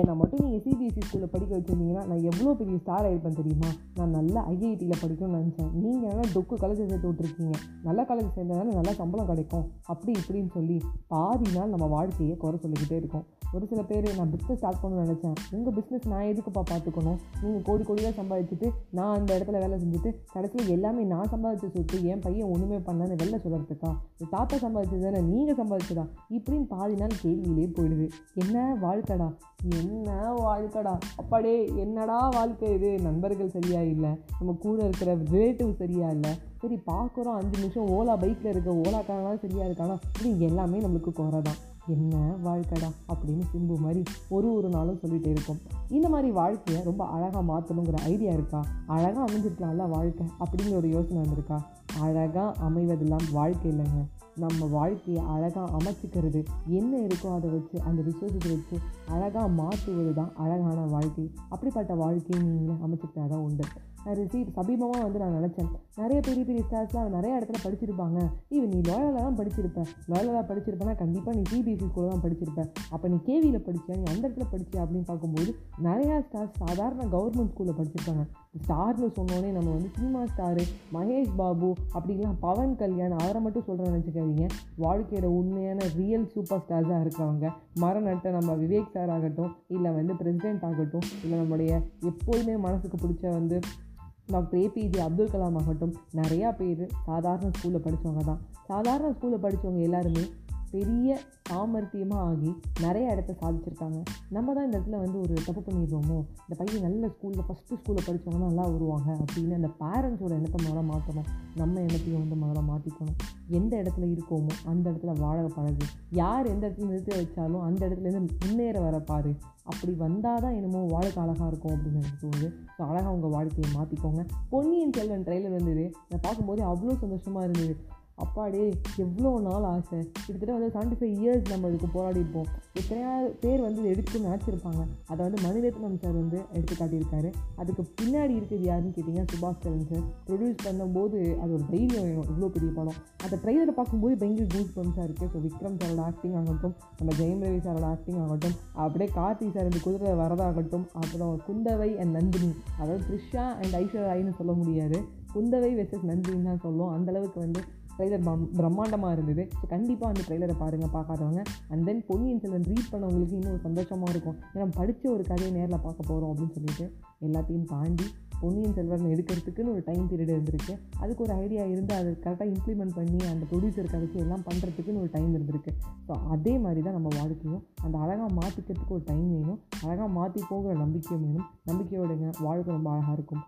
என்னை மட்டும் நீங்கள் சிபிஎஸ்சி ஸ்கூலில் படிக்க வச்சுருந்தீங்கன்னா நான் எவ்வளோ பெரிய ஸ்டார் ஆகிருப்பேன் தெரியுமா? நான் நல்லா ஐஐடியில் படிக்கணும்னு நினச்சேன். நீங்கள் என்ன டொக்கு காலேஜ் சேர்த்து விட்ருக்கீங்க நல்ல காலேஜ் சேர்ந்ததுனால நல்ல சம்பளம் கிடைக்கும். அப்படி இப்படின்னு சொல்லி பாதி நாள் நம்ம வாழ்க்கையை குறை சொல்லிக்கிட்டே இருக்கோம். ஒரு சில பேர் நான் பிஸ்னஸ் ஸ்டார்ட் பண்ணணும்னு நினச்சேன். உங்கள் பிஸ்னஸ் நான் எதுக்குப்பா பார்த்துக்கணும் நீங்கள் கோடி கோடியாக சம்பாதிச்சுட்டு நான் அந்த இடத்துல வேலை செஞ்சுட்டு கடைசியில் எல்லாமே நான் சம்பாதிச்ச சொத்து என் பையன் ஒன்றுமே பண்ணான்னு வெளில சொல்கிறதுக்கா தாத்தா சம்பாதிச்சது தானே நீங்கள் சம்பாதிச்சதா? இப்படின்னு பாதி நாள் கேள்வியிலே போயிடுது. என்ன வாழ்க்கைடா? என்ன வாழ்க்கைடா? அப்பாடே என்னடா வாழ்க்கை இது? நண்பர்கள் சரியா இல்லை. நம்ம கூட இருக்கிற ரிலேட்டிவ் சரியா இல்லை. சரி பார்க்குறோம் அஞ்சு நிமிஷம் ஓலா பைக்கில் இருக்க ஓலாக்காரனா சரியாக இருக்கானா? இது எல்லாமே நம்மளுக்கு குறை தான் என்ன வாழ்க்கைடா அப்படின்னு சிம்பு மாதிரி ஒரு ஒரு நாளும் சொல்லிகிட்டே இருக்கும். இந்த மாதிரி வாழ்க்கையை ரொம்ப அழகாக மாற்றணுங்கிற ஐடியா இருக்கா? அழகாக அமைஞ்சிருக்கலாம்ல வாழ்க்கை அப்படிங்கிற ஒரு யோசனை வந்திருக்கா? அழகாக அமைவதெல்லாம் வாழ்க்கை இல்லைங்க. நம்ம வாழ்க்கையை அழகாக அமைச்சிக்கிறது என்ன இருக்கோ அதை வச்சு அந்த ரிசோர்ஸை வச்சு அழகாக மாற்றுவது தான் அழகான வாழ்க்கை. அப்படிப்பட்ட வாழ்க்கையை நீங்கள் அமைச்சிக்கிட்டா தான் உண்டு. நான் ரிசீவ் சமீபமாக வந்து நான் நினச்சேன். நிறைய பெரிய பெரிய ஸ்டார்ஸ்லாம் நிறைய இடத்துல படிச்சிருப்பாங்க. இவன் நீ லோயலாக தான் படிச்சிருப்ப. லோயலாக படிச்சிருப்பேன்னா கண்டிப்பாக நீ சிபிஎஸ்சி ஸ்கூலில் தான் படிச்சிருப்பேன் அப்போ நீ கேவியில் படிச்சியா? நீ அந்த இடத்துல படிச்சியா? அப்படின்னு பார்க்கும்போது நிறையா ஸ்டார்ஸ் சாதாரண கவர்மெண்ட் ஸ்கூலில் படிச்சிருக்காங்க ஸ்டார்னு சொன்னோடனே நம்ம வந்து சினிமா ஸ்டாரு மகேஷ் பாபு அப்படிலாம் பவன் கல்யாண் அவரை மட்டும் சொல்கிற நினச்சிக்காதீங்க. வாழ்க்கையோட உண்மையான ரியல் சூப்பர் ஸ்டார்ஸாக இருக்கிறவங்க. மரநட்ட நம்ம விவேக் சார் ஆகட்டும் இல்லை வந்து பிரசிடென்ட் ஆகட்டும் இல்லை நம்முடைய எப்போதுமே மனசுக்கு பிடிச்ச வந்து டாக்டர் ஏபிஜே அப்துல் கலாம் ஆகட்டும் நிறையா பேர் சாதாரண ஸ்கூலில் படித்தவங்க தான் சாதாரண ஸ்கூலில் படித்தவங்க எல்லாருமே பெரிய சாமர்த்தியமாக ஆகி நிறைய இடத்த சாதிச்சிருக்காங்க. நம்ம தான் இந்த இடத்துல வந்து ஒரு தப்பு பண்ணிடுவோமோ இந்த பையன் நல்ல ஸ்கூலில் ஃபஸ்ட்டு ஸ்கூலில் படித்தவங்க நல்லா வருவாங்க அப்படின்னு அந்த பேரண்ட்ஸோட எண்ணத்தை முதல்ல மாற்றணும். நம்ம எண்ணத்தையும் வந்து முதல்ல மாற்றிக்கணும் எந்த இடத்துல இருக்கோமோ அந்த இடத்துல வாழ பழகு. யார் எந்த இடத்துல நிறுத்தி வச்சாலும் அந்த இடத்துலேருந்து முன்னேற வர பாரு. அப்படி வந்தால் தான் என்னமோ வாழ்க்கை அழகாக இருக்கும் அப்படின்னு எனக்கு தோணுது. ஸோ அழகாக உங்கள் வாழ்க்கையை மாற்றிக்கோங்க பொன்னியின் செல்வன் ட்ரெயிலர் வந்தது. நான் பார்க்கும்போது அவ்வளோ சந்தோஷமாக இருந்தது. அப்பாடே எவ்வளோ நாள் ஆசை. கிட்டத்தட்ட வந்து செவன்ட்டி ஃபைவ் இயர்ஸ் நம்ம இதுக்கு போராடி இருப்போம் எத்தனையா பேர் வந்து எடுத்து நினச்சிருப்பாங்க. அதை வந்து மணிரத்னம் சார் வந்து எடுத்து காட்டியிருக்காரு. அதுக்கு பின்னாடி இருக்கிறது யாருன்னு கேட்டிங்கன்னா சுபாஷ் சரண் சார் ப்ரொடியூஸ் பண்ணும்போது அது ஒரு தைரியம் வேணும். இவ்வளோ பெரிய படம். அந்த ட்ரெயிலரை பார்க்கும்போது பயங்கர கூஸ் பம்ஸாக இருக்குது ஸோ விக்ரம் சாரோட ஆக்டிங் ஆகட்டும் நம்ம ஜெயம் ரவி சாரோட ஆக்டிங் ஆகட்டும் அப்படியே கார்த்தி சார் இந்த குதிரை வரதாகட்டும் அப்புறம் குந்தவை அண்ட் நந்தினி. அதாவது த்ரிஷா அண்ட் ஐஸ்வர்யா ராய்னு சொல்ல முடியாது. குந்தவை வெர்சஸ் நந்தினின்னு தான் சொல்லுவோம். அந்தளவுக்கு வந்து ட்ரெய்லர் பிரம்மாண்டமாக இருந்தது. ஸோ கண்டிப்பாக அந்த ட்ரெய்லரை பாருங்கள் பார்க்காதவங்க. And then Ponniyin Selvan read பண்ணவங்களுக்கு இன்னும் சந்தோஷமாக இருக்கும். ஏன்னா படித்த ஒரு கதையை நேரில் பார்க்க போகிறோம் அப்படின்னு சொல்லிட்டு எல்லாத்தையும் தாண்டி பொன்னியின் செல்வன் எடுக்கிறதுக்குன்னு ஒரு டைம் பீரியட் இருந்திருக்கு. அதுக்கு ஒரு ஐடியா இருந்து அதை கரெக்டாக இம்ப்ளிமெண்ட் பண்ணி அந்த ப்ரொடியூசர் கதைக்கு எல்லாம் பண்ணுறதுக்குன்னு ஒரு டைம் இருந்திருக்கு. ஸோ அதே மாதிரி தான் நம்ம வாழ்க்கையும். அந்த அழகாக மாற்றிக்கிறதுக்கு ஒரு டைம் வேணும். அழகாக மாற்றி போகிற நம்பிக்கையும் வேணும். நம்பிக்கையோடுங்க வாழ்க்கை ரொம்ப அழகாக இருக்கும்.